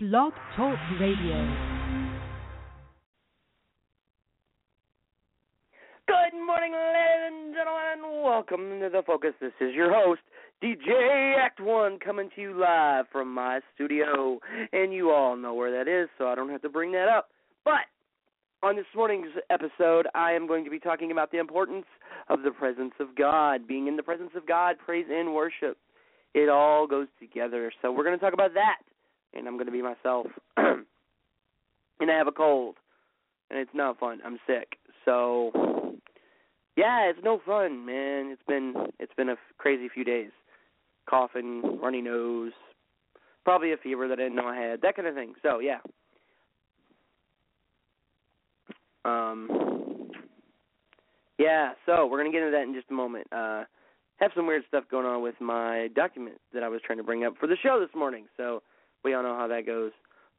Blog Talk Radio. Good morning, ladies and gentlemen. Welcome to the Focus. This is your host, DJ Act One, coming to you live from my studio, and you all know where that is, so I don't have to bring that up. But on this morning's episode, I am going to be talking about the importance of the presence of God, being in the presence of God, praise and worship. It all goes together. So we're going to talk about that and I'm going to be myself. and I have a cold, and it's not fun. I'm sick, so yeah, it's no fun, man. It's been it's been a crazy few days. Coughing, runny nose, probably a fever that I didn't know I had, that kind of thing. So yeah. Um. Yeah, so we're gonna get into that in just a moment. Uh, have some weird stuff going on with my document that I was trying to bring up for the show this morning. So we all know how that goes.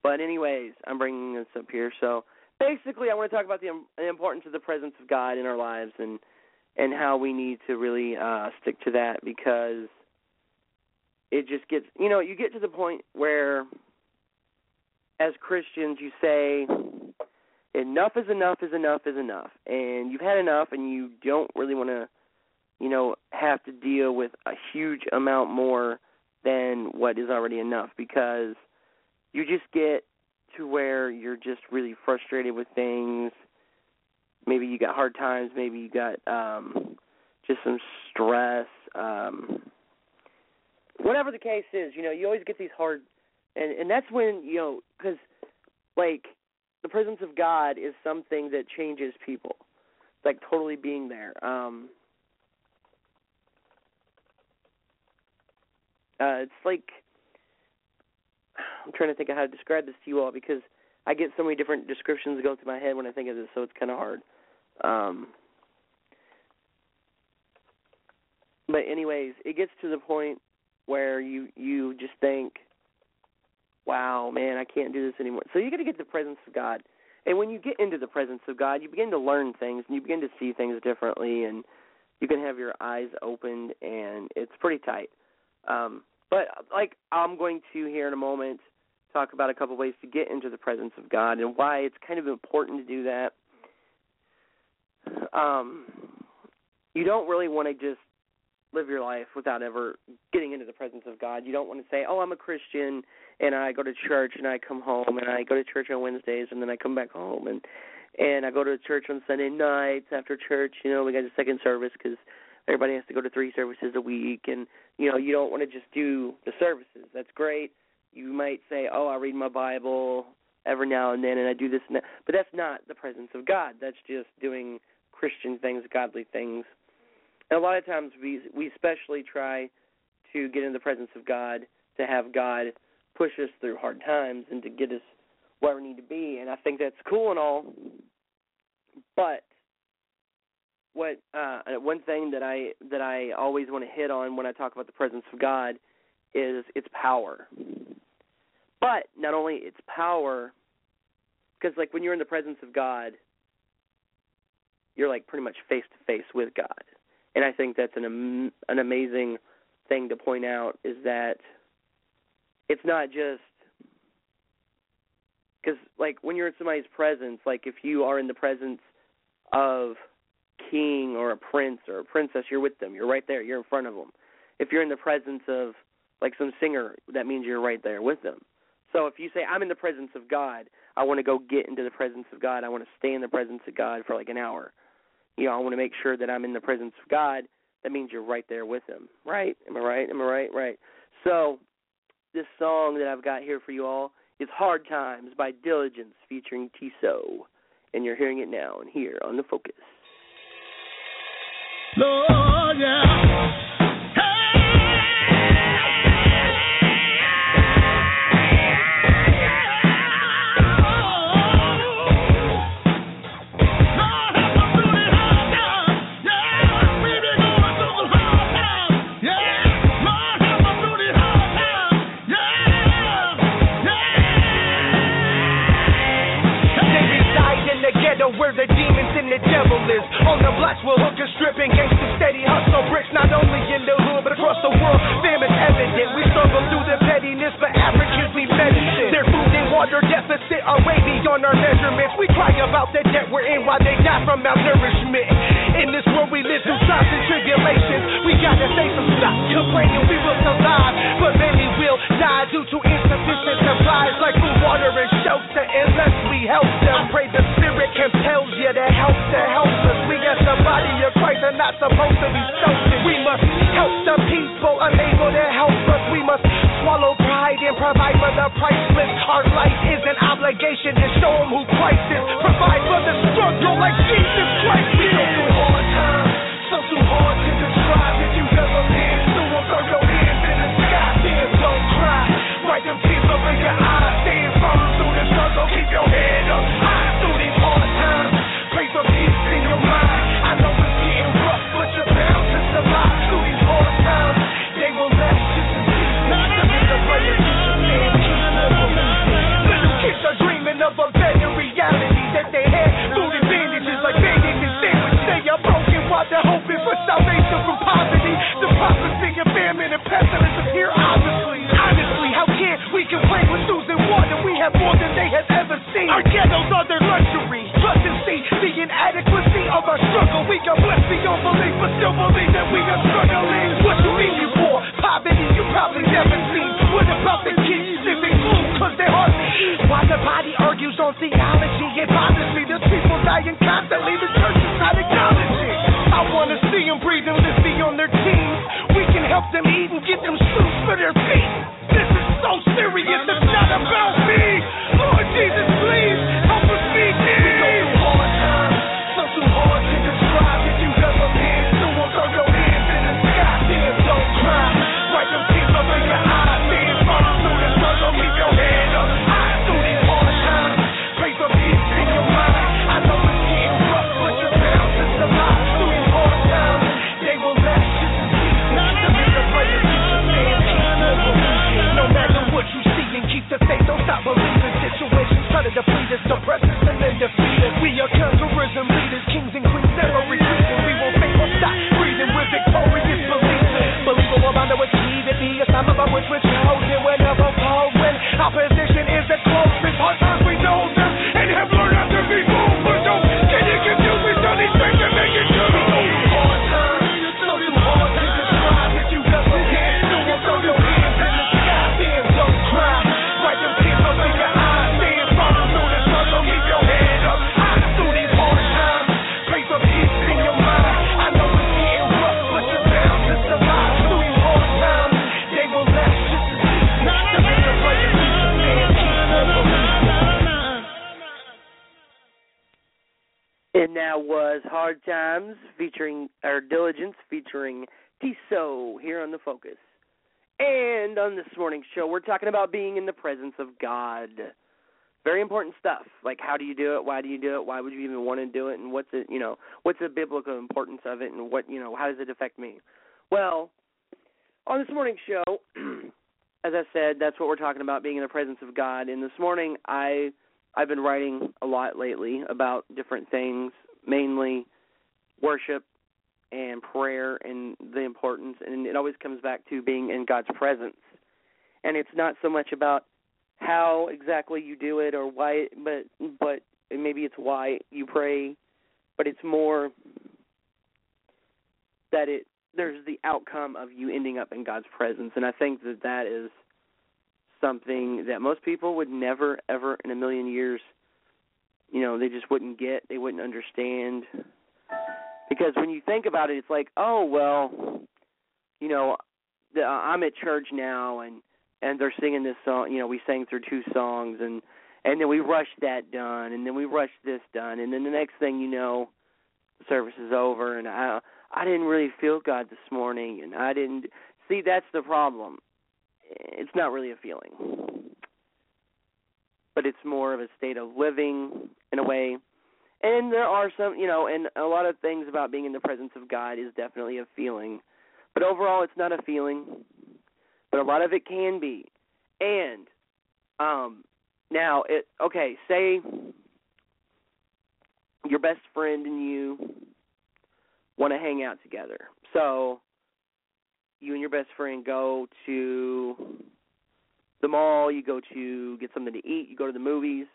But anyways, I'm bringing this up here. So basically, I want to talk about the, importance of the presence of God in our lives and and how we need to really uh, stick to that because it just gets you know you get to the point where as Christians you say enough is enough is enough is enough and you've had enough and you don't really want to you know have to deal with a huge amount more than what is already enough because you just get to where you're just really frustrated with things. Maybe you got hard times, maybe you got um just some stress, um whatever the case is, you know, you always get these hard and and that's when, you know, cuz like the presence of God is something that changes people. Like totally being there. Um uh, it's like I'm trying to think of how to describe this to you all because I get so many different descriptions go through my head when I think of this, so it's kind of hard. Um, but anyways, it gets to the point where you you just think, "Wow, man, I can't do this anymore." So you got to get to the presence of God, and when you get into the presence of God, you begin to learn things and you begin to see things differently, and you can have your eyes opened, and it's pretty tight. Um, but like I'm going to here in a moment talk about a couple ways to get into the presence of God and why it's kind of important to do that. Um, you don't really want to just live your life without ever getting into the presence of God. You don't want to say, "Oh, I'm a Christian and I go to church and I come home and I go to church on Wednesdays and then I come back home and and I go to church on Sunday nights after church. You know, we got a second service because everybody has to go to three services a week and you know you don't want to just do the services. That's great. You might say oh i read my bible every now and then and i do this and that but that's not the presence of god. That's just doing christian things godly things. And a lot of times we we especially try to get in the presence of god to have god push us through hard times and to get us where we need to be and i think that's cool and all but what uh one thing that I that I always want to hit on when I talk about the presence of God is its power. But not only its power because like when you're in the presence of God you're like pretty much face to face with God. And I think that's an an amazing thing to point out is that it's not just because like when you're in somebody's presence like if you are in the presence of king or a prince or a princess, you're with them. You're right there. You're in front of them. If you're in the presence of like some singer, that means you're right there with them. So if you say I'm in the presence of God, I want to go get into the presence of God. I want to stay in the presence of God for like an hour. You know, I want to make sure that I'm in the presence of God. That means you're right there with him. Right? Am I right? Am I right? Right. So this song that I've got here for you all is Hard Times by Diligence featuring Tiso. And you're hearing it now and here on the Focus. Lord, yeah. Constantly. Hard featuring or Diligence featuring Tiso here on the Focus. And on this morning's show, we're talking about being in the presence of God. Very important stuff. Like how do you do it? Why do you do it? Why would you even want to do it? And what's it? You know, what's the biblical importance of it? And what you know, how does it affect me? Well, on this morning's show, as I said, that's what we're talking about, being in the presence of God. And this morning, I I've been writing a lot lately about different things, mainly worship and prayer and the importance and it always comes back to being in God's presence. And it's not so much about how exactly you do it or why but but maybe it's why you pray, but it's more that it there's the outcome of you ending up in God's presence and I think that that is something that most people would never ever in a million years you know they just wouldn't get they wouldn't understand because when you think about it it's like oh well you know the, i'm at church now and and they're singing this song you know we sang through two songs and and then we rushed that done and then we rushed this done and then the next thing you know the service is over and i i didn't really feel god this morning and i didn't see that's the problem it's not really a feeling, but it's more of a state of living in a way. And there are some, you know, and a lot of things about being in the presence of God is definitely a feeling, but overall, it's not a feeling. But a lot of it can be, and um, now it okay. Say your best friend and you want to hang out together, so you and your best friend go to the mall, you go to get something to eat, you go to the movies,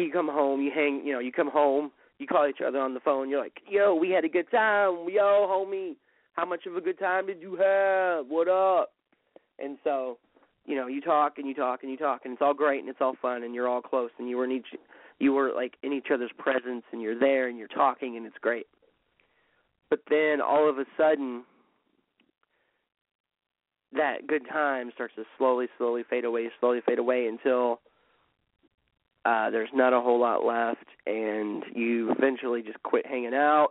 you come home, you hang, you know, you come home, you call each other on the phone. You're like, "Yo, we had a good time. Yo, homie, how much of a good time did you have? What up?" And so, you know, you talk and you talk and you talk, and it's all great and it's all fun, and you're all close, and you were in each, you were like in each other's presence, and you're there and you're talking, and it's great. But then all of a sudden, that good time starts to slowly, slowly fade away, slowly fade away until uh, there's not a whole lot left, and you eventually just quit hanging out.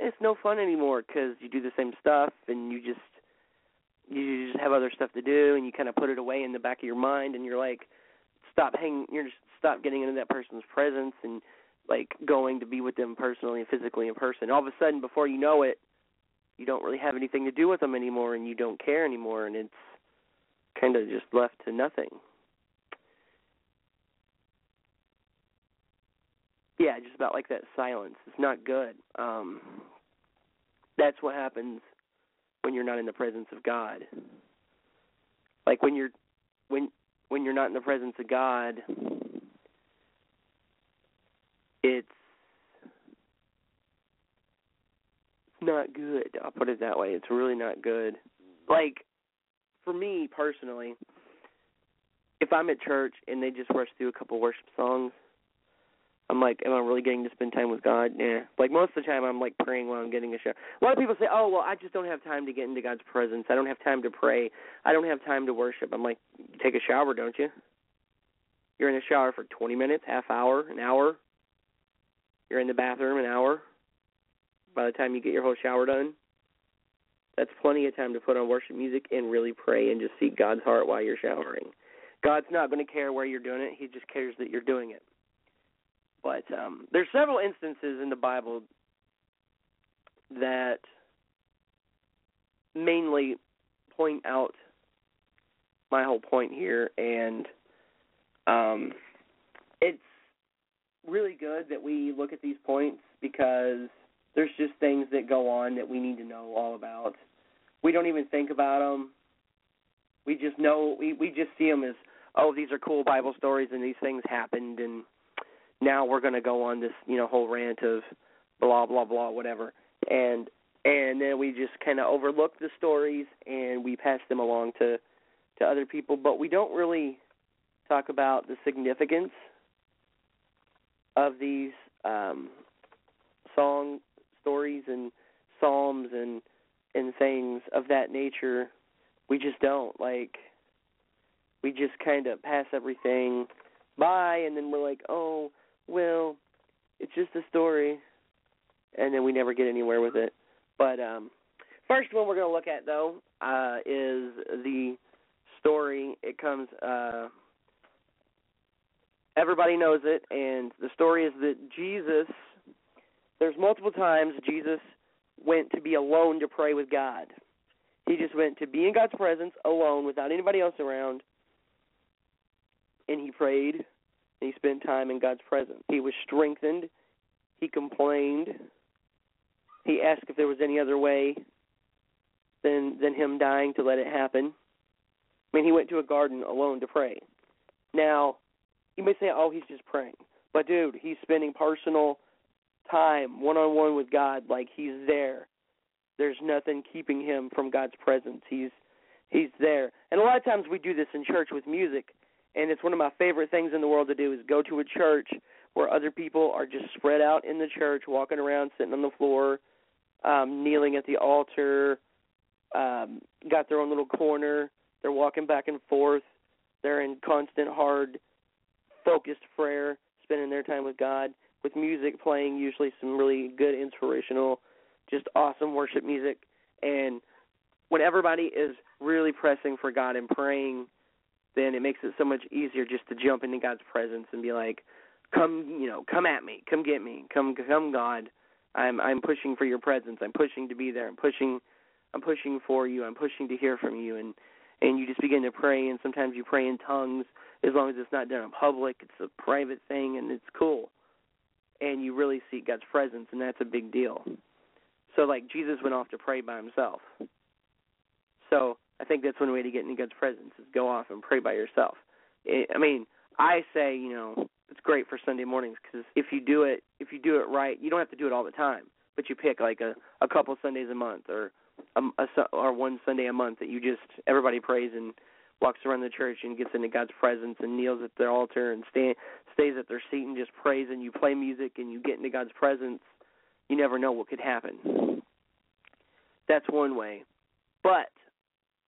And it's no fun anymore because you do the same stuff, and you just you just have other stuff to do, and you kind of put it away in the back of your mind, and you're like, stop hanging, you're just stop getting into that person's presence, and like going to be with them personally and physically in person. All of a sudden, before you know it, you don't really have anything to do with them anymore, and you don't care anymore, and it's kind of just left to nothing. Yeah, just about like that silence. It's not good. Um that's what happens when you're not in the presence of God. Like when you're when when you're not in the presence of God, it's not good. I'll put it that way. It's really not good. Like for me personally, if I'm at church and they just rush through a couple worship songs, I'm like, am I really getting to spend time with God? Yeah. Like most of the time, I'm like praying while I'm getting a shower. A lot of people say, oh, well, I just don't have time to get into God's presence. I don't have time to pray. I don't have time to worship. I'm like, take a shower, don't you? You're in the shower for 20 minutes, half hour, an hour. You're in the bathroom an hour. By the time you get your whole shower done, that's plenty of time to put on worship music and really pray and just seek God's heart while you're showering. God's not going to care where you're doing it. He just cares that you're doing it. But um, there's several instances in the Bible that mainly point out my whole point here, and um, it's really good that we look at these points because there's just things that go on that we need to know all about. We don't even think about them. We just know we we just see them as oh these are cool Bible stories and these things happened and now we're going to go on this you know whole rant of blah blah blah whatever. And and then we just kind of overlook the stories and we pass them along to to other people. But we don't really talk about the significance of these um song stories and psalms and and things of that nature. We just don't. Like we just kind of pass everything by and then we're like oh well, it's just a story, and then we never get anywhere with it. But um, first one we're going to look at though uh, is the story. It comes. Uh, everybody knows it, and the story is that Jesus. There's multiple times Jesus went to be alone to pray with God. He just went to be in God's presence alone without anybody else around, and he prayed he spent time in God's presence. He was strengthened. He complained. He asked if there was any other way than than him dying to let it happen. I mean, he went to a garden alone to pray. Now, you may say, "Oh, he's just praying," but dude, he's spending personal time one on one with God. Like he's there. There's nothing keeping him from God's presence. He's he's there. And a lot of times we do this in church with music and it's one of my favorite things in the world to do is go to a church where other people are just spread out in the church, walking around, sitting on the floor, um, kneeling at the altar, um, got their own little corner. They're walking back and forth. They're in constant, hard, focused prayer, spending their time with God, with music playing, usually some really good, inspirational, just awesome worship music. And when everybody is really pressing for God and praying then it makes it so much easier just to jump into God's presence and be like, "Come, you know, come at me, come get me, come, come, God. I'm, I'm pushing for your presence. I'm pushing to be there. I'm pushing, I'm pushing for you. I'm pushing to hear from you." And and you just begin to pray, and sometimes you pray in tongues as long as it's not done in public. It's a private thing, and it's cool. And you really seek God's presence, and that's a big deal. So, like Jesus went off to pray by himself. So I think that's one way to get into God's presence is go off and pray by yourself. I mean, I say, you know, it's great for Sunday mornings because if you do it if you do it right, you don't have to do it all the time, but you pick like a a couple Sundays a month or a, a or one Sunday a month that you just everybody prays and walks around the church and gets into God's presence and kneels at their altar and stay, stays at their seat and just prays and you play music and you get into God's presence, you never know what could happen. That's one way. But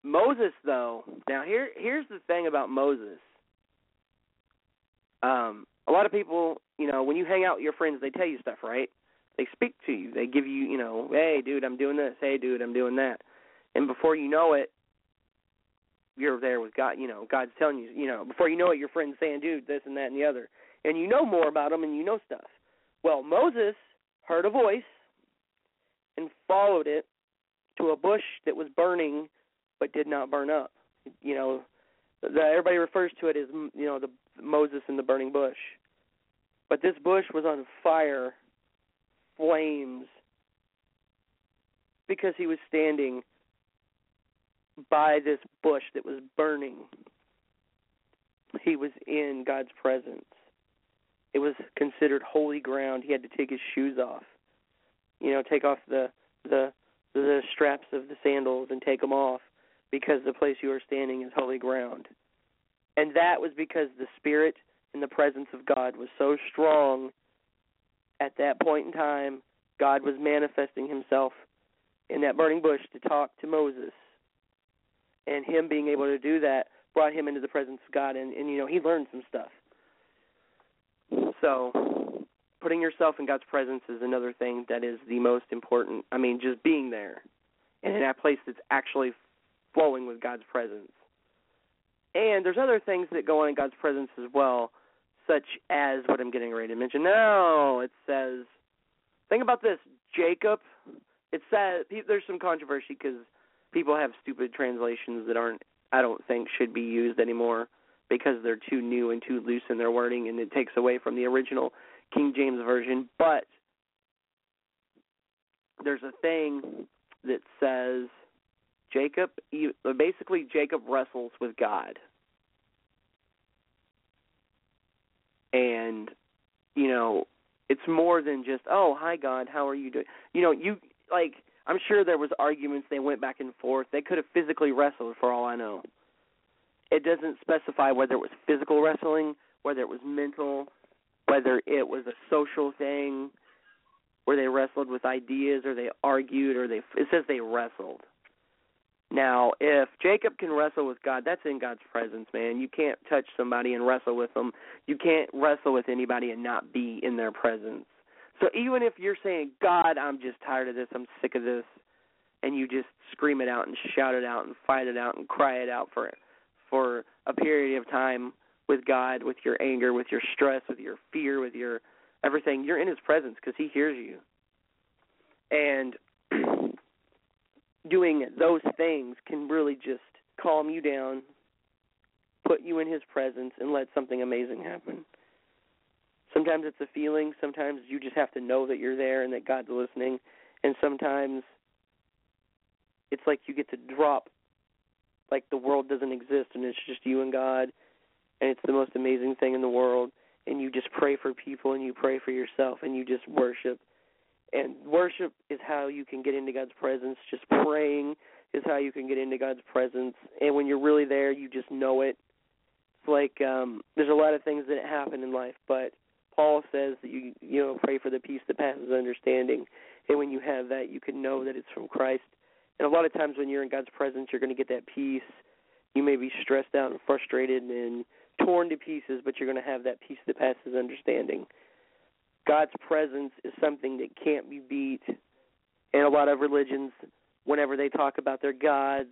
Moses though, now here here's the thing about Moses. Um a lot of people, you know, when you hang out with your friends, they tell you stuff, right? They speak to you. They give you, you know, hey dude, I'm doing this. Hey dude, I'm doing that. And before you know it, you're there with God. You know, God's telling you. You know, before you know it, your friend's saying, "Dude, this and that and the other," and you know more about them and you know stuff. Well, Moses heard a voice and followed it to a bush that was burning but did not burn up. You know, the, everybody refers to it as you know the Moses in the burning bush, but this bush was on fire, flames, because he was standing by this bush that was burning. He was in God's presence. It was considered holy ground. He had to take his shoes off. You know, take off the the the straps of the sandals and take them off because the place you are standing is holy ground. And that was because the spirit and the presence of God was so strong at that point in time. God was manifesting himself in that burning bush to talk to Moses and him being able to do that brought him into the presence of God and, and you know he learned some stuff. So putting yourself in God's presence is another thing that is the most important. I mean, just being there and in that place that's actually flowing with God's presence. And there's other things that go on in God's presence as well, such as what I'm getting ready to mention. No, it says, think about this, Jacob. It says there's some controversy because people have stupid translations that aren't I don't think should be used anymore because they're too new and too loose in their wording and it takes away from the original King James version. But there's a thing that says Jacob basically Jacob wrestles with God. And you know, it's more than just, "Oh, hi God, how are you doing?" You know, you like I'm sure there was arguments. They went back and forth. They could have physically wrestled for all I know. It doesn't specify whether it was physical wrestling, whether it was mental, whether it was a social thing where they wrestled with ideas or they argued or they it says they wrestled. Now, if Jacob can wrestle with God, that's in God's presence, man. You can't touch somebody and wrestle with them. You can't wrestle with anybody and not be in their presence. So even if you're saying, God, I'm just tired of this, I'm sick of this, and you just scream it out and shout it out and fight it out and cry it out for for a period of time with God, with your anger, with your stress, with your fear, with your everything, you're in His presence because He hears you. And doing those things can really just calm you down, put you in His presence, and let something amazing happen. Sometimes it's a feeling, sometimes you just have to know that you're there and that God's listening, and sometimes it's like you get to drop like the world doesn't exist and it's just you and God and it's the most amazing thing in the world. And you just pray for people and you pray for yourself and you just worship and worship is how you can get into God's presence just praying is how you can get into God's presence and when you're really there you just know it it's like um there's a lot of things that happen in life but Paul says that you you know pray for the peace that passes understanding, and when you have that, you can know that it's from Christ. And a lot of times when you're in God's presence, you're going to get that peace. You may be stressed out and frustrated and torn to pieces, but you're going to have that peace that passes understanding. God's presence is something that can't be beat. And a lot of religions, whenever they talk about their gods,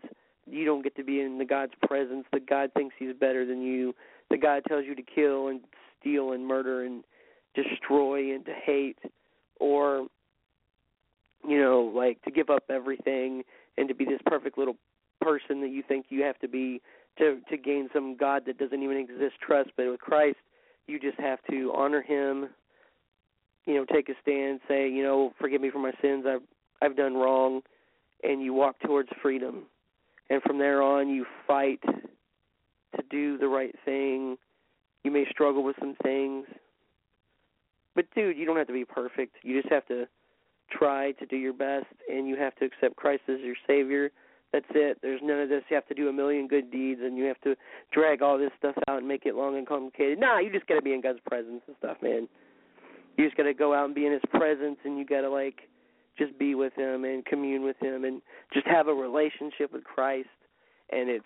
you don't get to be in the God's presence. The God thinks he's better than you. The God tells you to kill and steal and murder and destroy and to hate or you know like to give up everything and to be this perfect little person that you think you have to be to to gain some god that doesn't even exist trust but with Christ you just have to honor him you know take a stand say you know forgive me for my sins I've I've done wrong and you walk towards freedom and from there on you fight to do the right thing you may struggle with some things But dude, you don't have to be perfect. You just have to try to do your best, and you have to accept Christ as your Savior. That's it. There's none of this. You have to do a million good deeds, and you have to drag all this stuff out and make it long and complicated. Nah, you just got to be in God's presence and stuff, man. You just got to go out and be in His presence, and you got to like just be with Him and commune with Him, and just have a relationship with Christ. And it's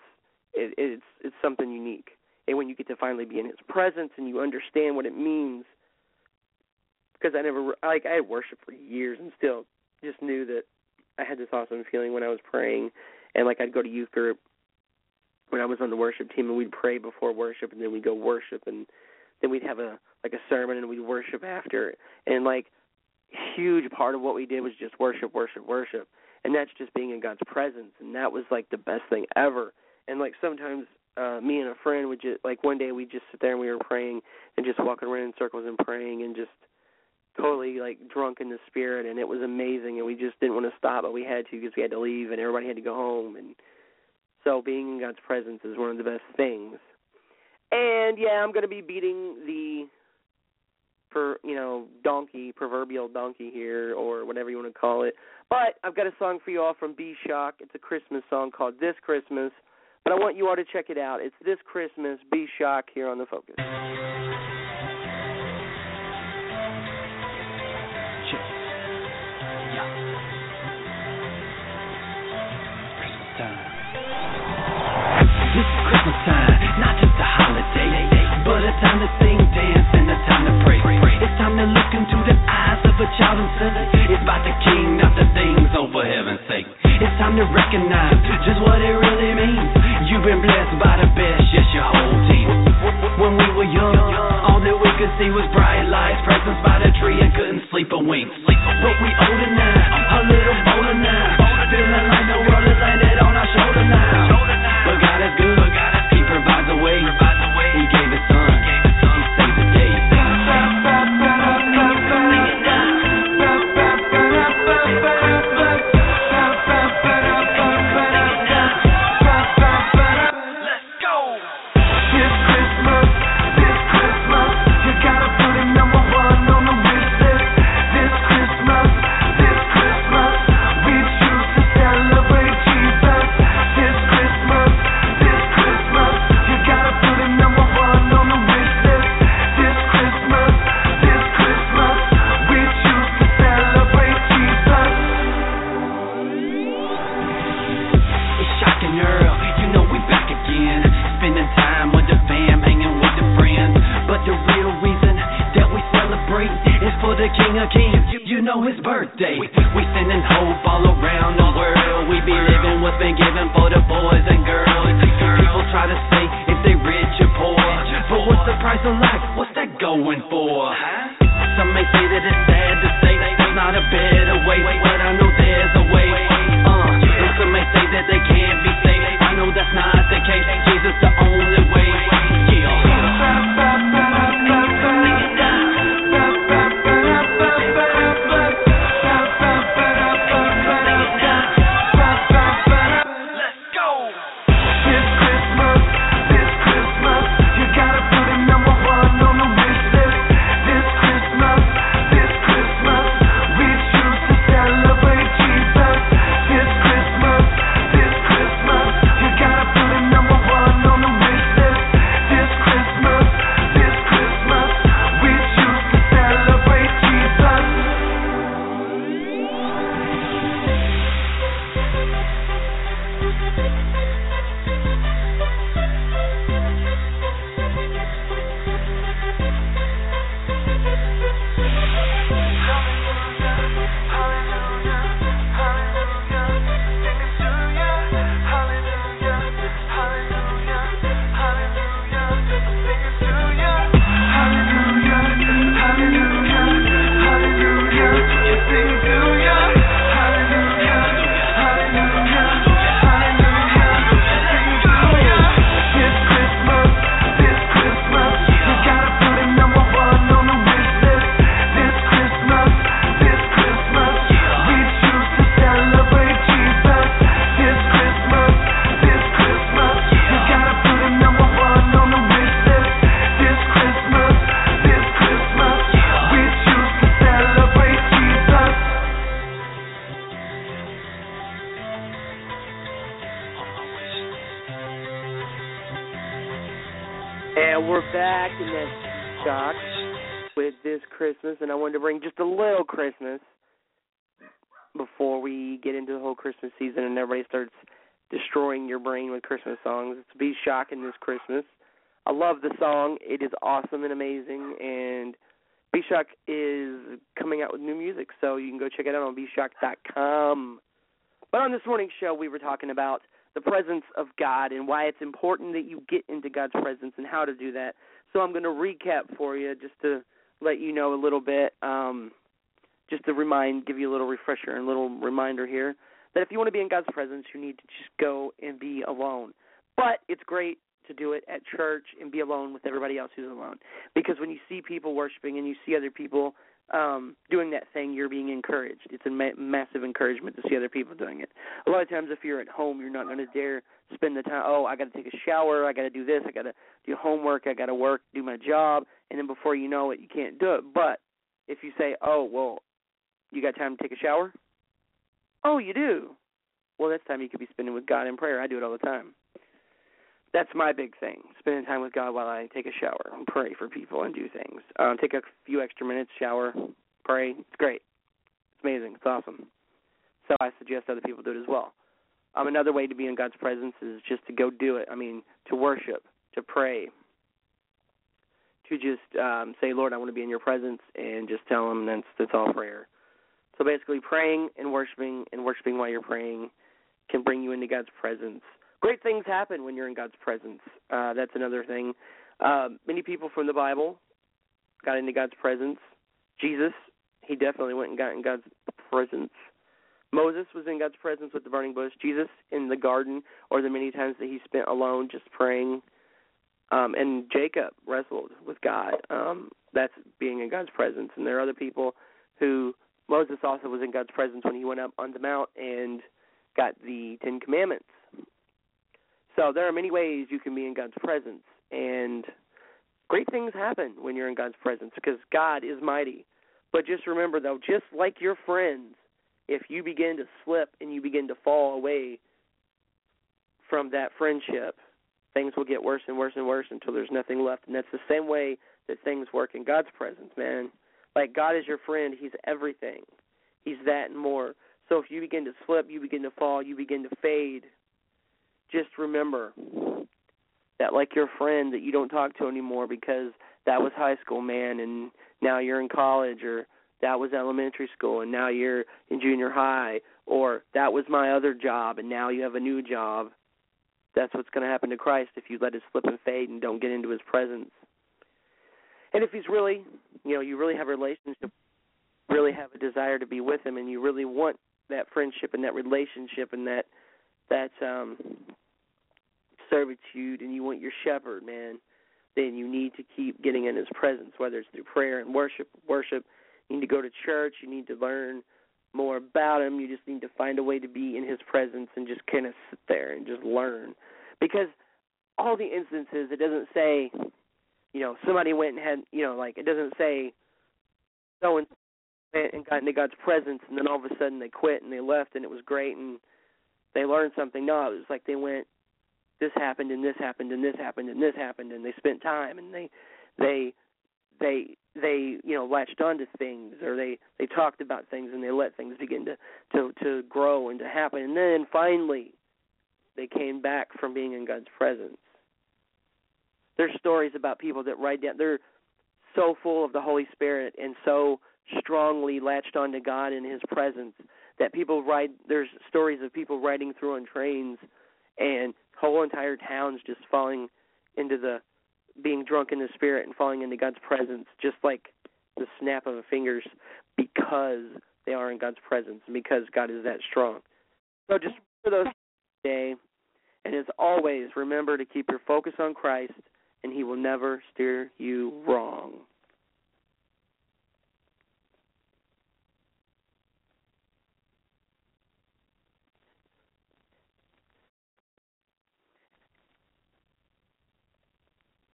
it, it's it's something unique. And when you get to finally be in His presence and you understand what it means because I never like I had worship for years and still just knew that I had this awesome feeling when I was praying and like I'd go to youth group when I was on the worship team and we'd pray before worship and then we'd go worship and then we'd have a like a sermon and we'd worship after. And like huge part of what we did was just worship worship worship. And that's just being in God's presence. And that was like the best thing ever. And like sometimes uh me and a friend would just like one day we'd just sit there and we were praying and just walking around in circles and praying and just totally like drunk in the spirit. And it was amazing. And we just didn't want to stop but we had to because we had to leave and everybody had to go home. And so being in God's presence is one of the best things. And yeah, I'm going to be beating the per you know donkey proverbial donkey here or whatever you want to call it. But I've got a song for you all from B Shock. It's a Christmas song called This Christmas. But I want you all to check it out. It's This Christmas B Shock here on the Focus. To bring just a little Christmas before we get into the whole Christmas season and everybody starts destroying your brain with Christmas songs. It's Be Shocking this Christmas. I love the song. It is awesome and amazing, and B Shock is coming out with new music, so you can go check it out on bshock.com. But on this morning's show, we were talking about the presence of God and why it's important that you get into God's presence and how to do that. So I'm going to recap for you just to let you know a little bit, um, just to remind, give you a little refresher and a little reminder here that if you want to be in God's presence, you need to just go and be alone. But it's great to do it at church and be alone with everybody else who's alone. Because when you see people worshiping and you see other people um doing that thing, you're being encouraged. It's a ma- massive encouragement to see other people doing it. A lot of times, if you're at home, you're not going to dare spend the time. Oh, I got to take a shower. I got to do this. I got to do homework. I got to work, do my job, and then before you know it, you can't do it. But if you say, "Oh, well, you got time to take a shower," oh, you do. Well, that's time you could be spending with God in prayer. I do it all the time that's my big thing. Spending time with God while I take a shower and pray for people and do things. Um, take a few extra minutes, shower, pray. It's great. It's amazing. It's awesome. So I suggest other people do it as well. Um, another way to be in God's presence is just to go do it. I mean, to worship, to pray, to just um, say, Lord, I want to be in your presence, and just tell Him that's that's all prayer. So basically, praying and worshiping and worshiping while you're praying can bring you into God's presence great things happen when you're in God's presence. Uh, that's another thing. Uh, many people from the Bible got into God's presence. Jesus, he definitely went and got in God's presence. Moses was in God's presence with the burning bush. Jesus in the garden, or the many times that he spent alone just praying. Um, and Jacob wrestled with God. Um, that's being in God's presence. And there are other people who Moses also was in God's presence when he went up on the mount and got the Ten Commandments so there are many ways you can be in God's presence, and great things happen when you're in God's presence because God is mighty. But just remember, though, just like your friends, if you begin to slip and you begin to fall away from that friendship, things will get worse and worse and worse until there's nothing left. And that's the same way that things work in God's presence, man. Like God is your friend, He's everything. He's that and more. So if you begin to slip, you begin to fall, you begin to fade, just remember that like your friend that you don't talk to anymore because that was high school man and now you're in college or that was elementary school and now you're in junior high or that was my other job and now you have a new job. That's what's going to happen to Christ if you let it slip and fade and don't get into his presence. And if he's really you know you really have a relationship really have a desire to be with him and you really want that friendship and that relationship and that that um servitude and you want your shepherd, man, then you need to keep getting in his presence, whether it's through prayer and worship. Worship, you need to go to church, you need to learn more about him. You just need to find a way to be in his presence and just kind of sit there and just learn. Because all the instances, it doesn't say, you know, somebody went and had, you know, like it doesn't say so and and got into God's presence, and then all of a sudden they quit and they left, and it was great, and they learned something. No, it was like they went this happened and this happened and this happened and this happened and they spent time and they they they they you know latched onto things or they they talked about things and they let things begin to to to grow and to happen and then finally they came back from being in God's presence. There's stories about people that write down they're so full of the Holy Spirit and so strongly latched onto God in his presence that people write there's stories of people riding through on trains and whole entire towns just falling into the being drunk in the spirit and falling into God's presence, just like the snap of a fingers, because they are in God's presence and because God is that strong. So just for those today, and as always, remember to keep your focus on Christ, and He will never steer you wrong.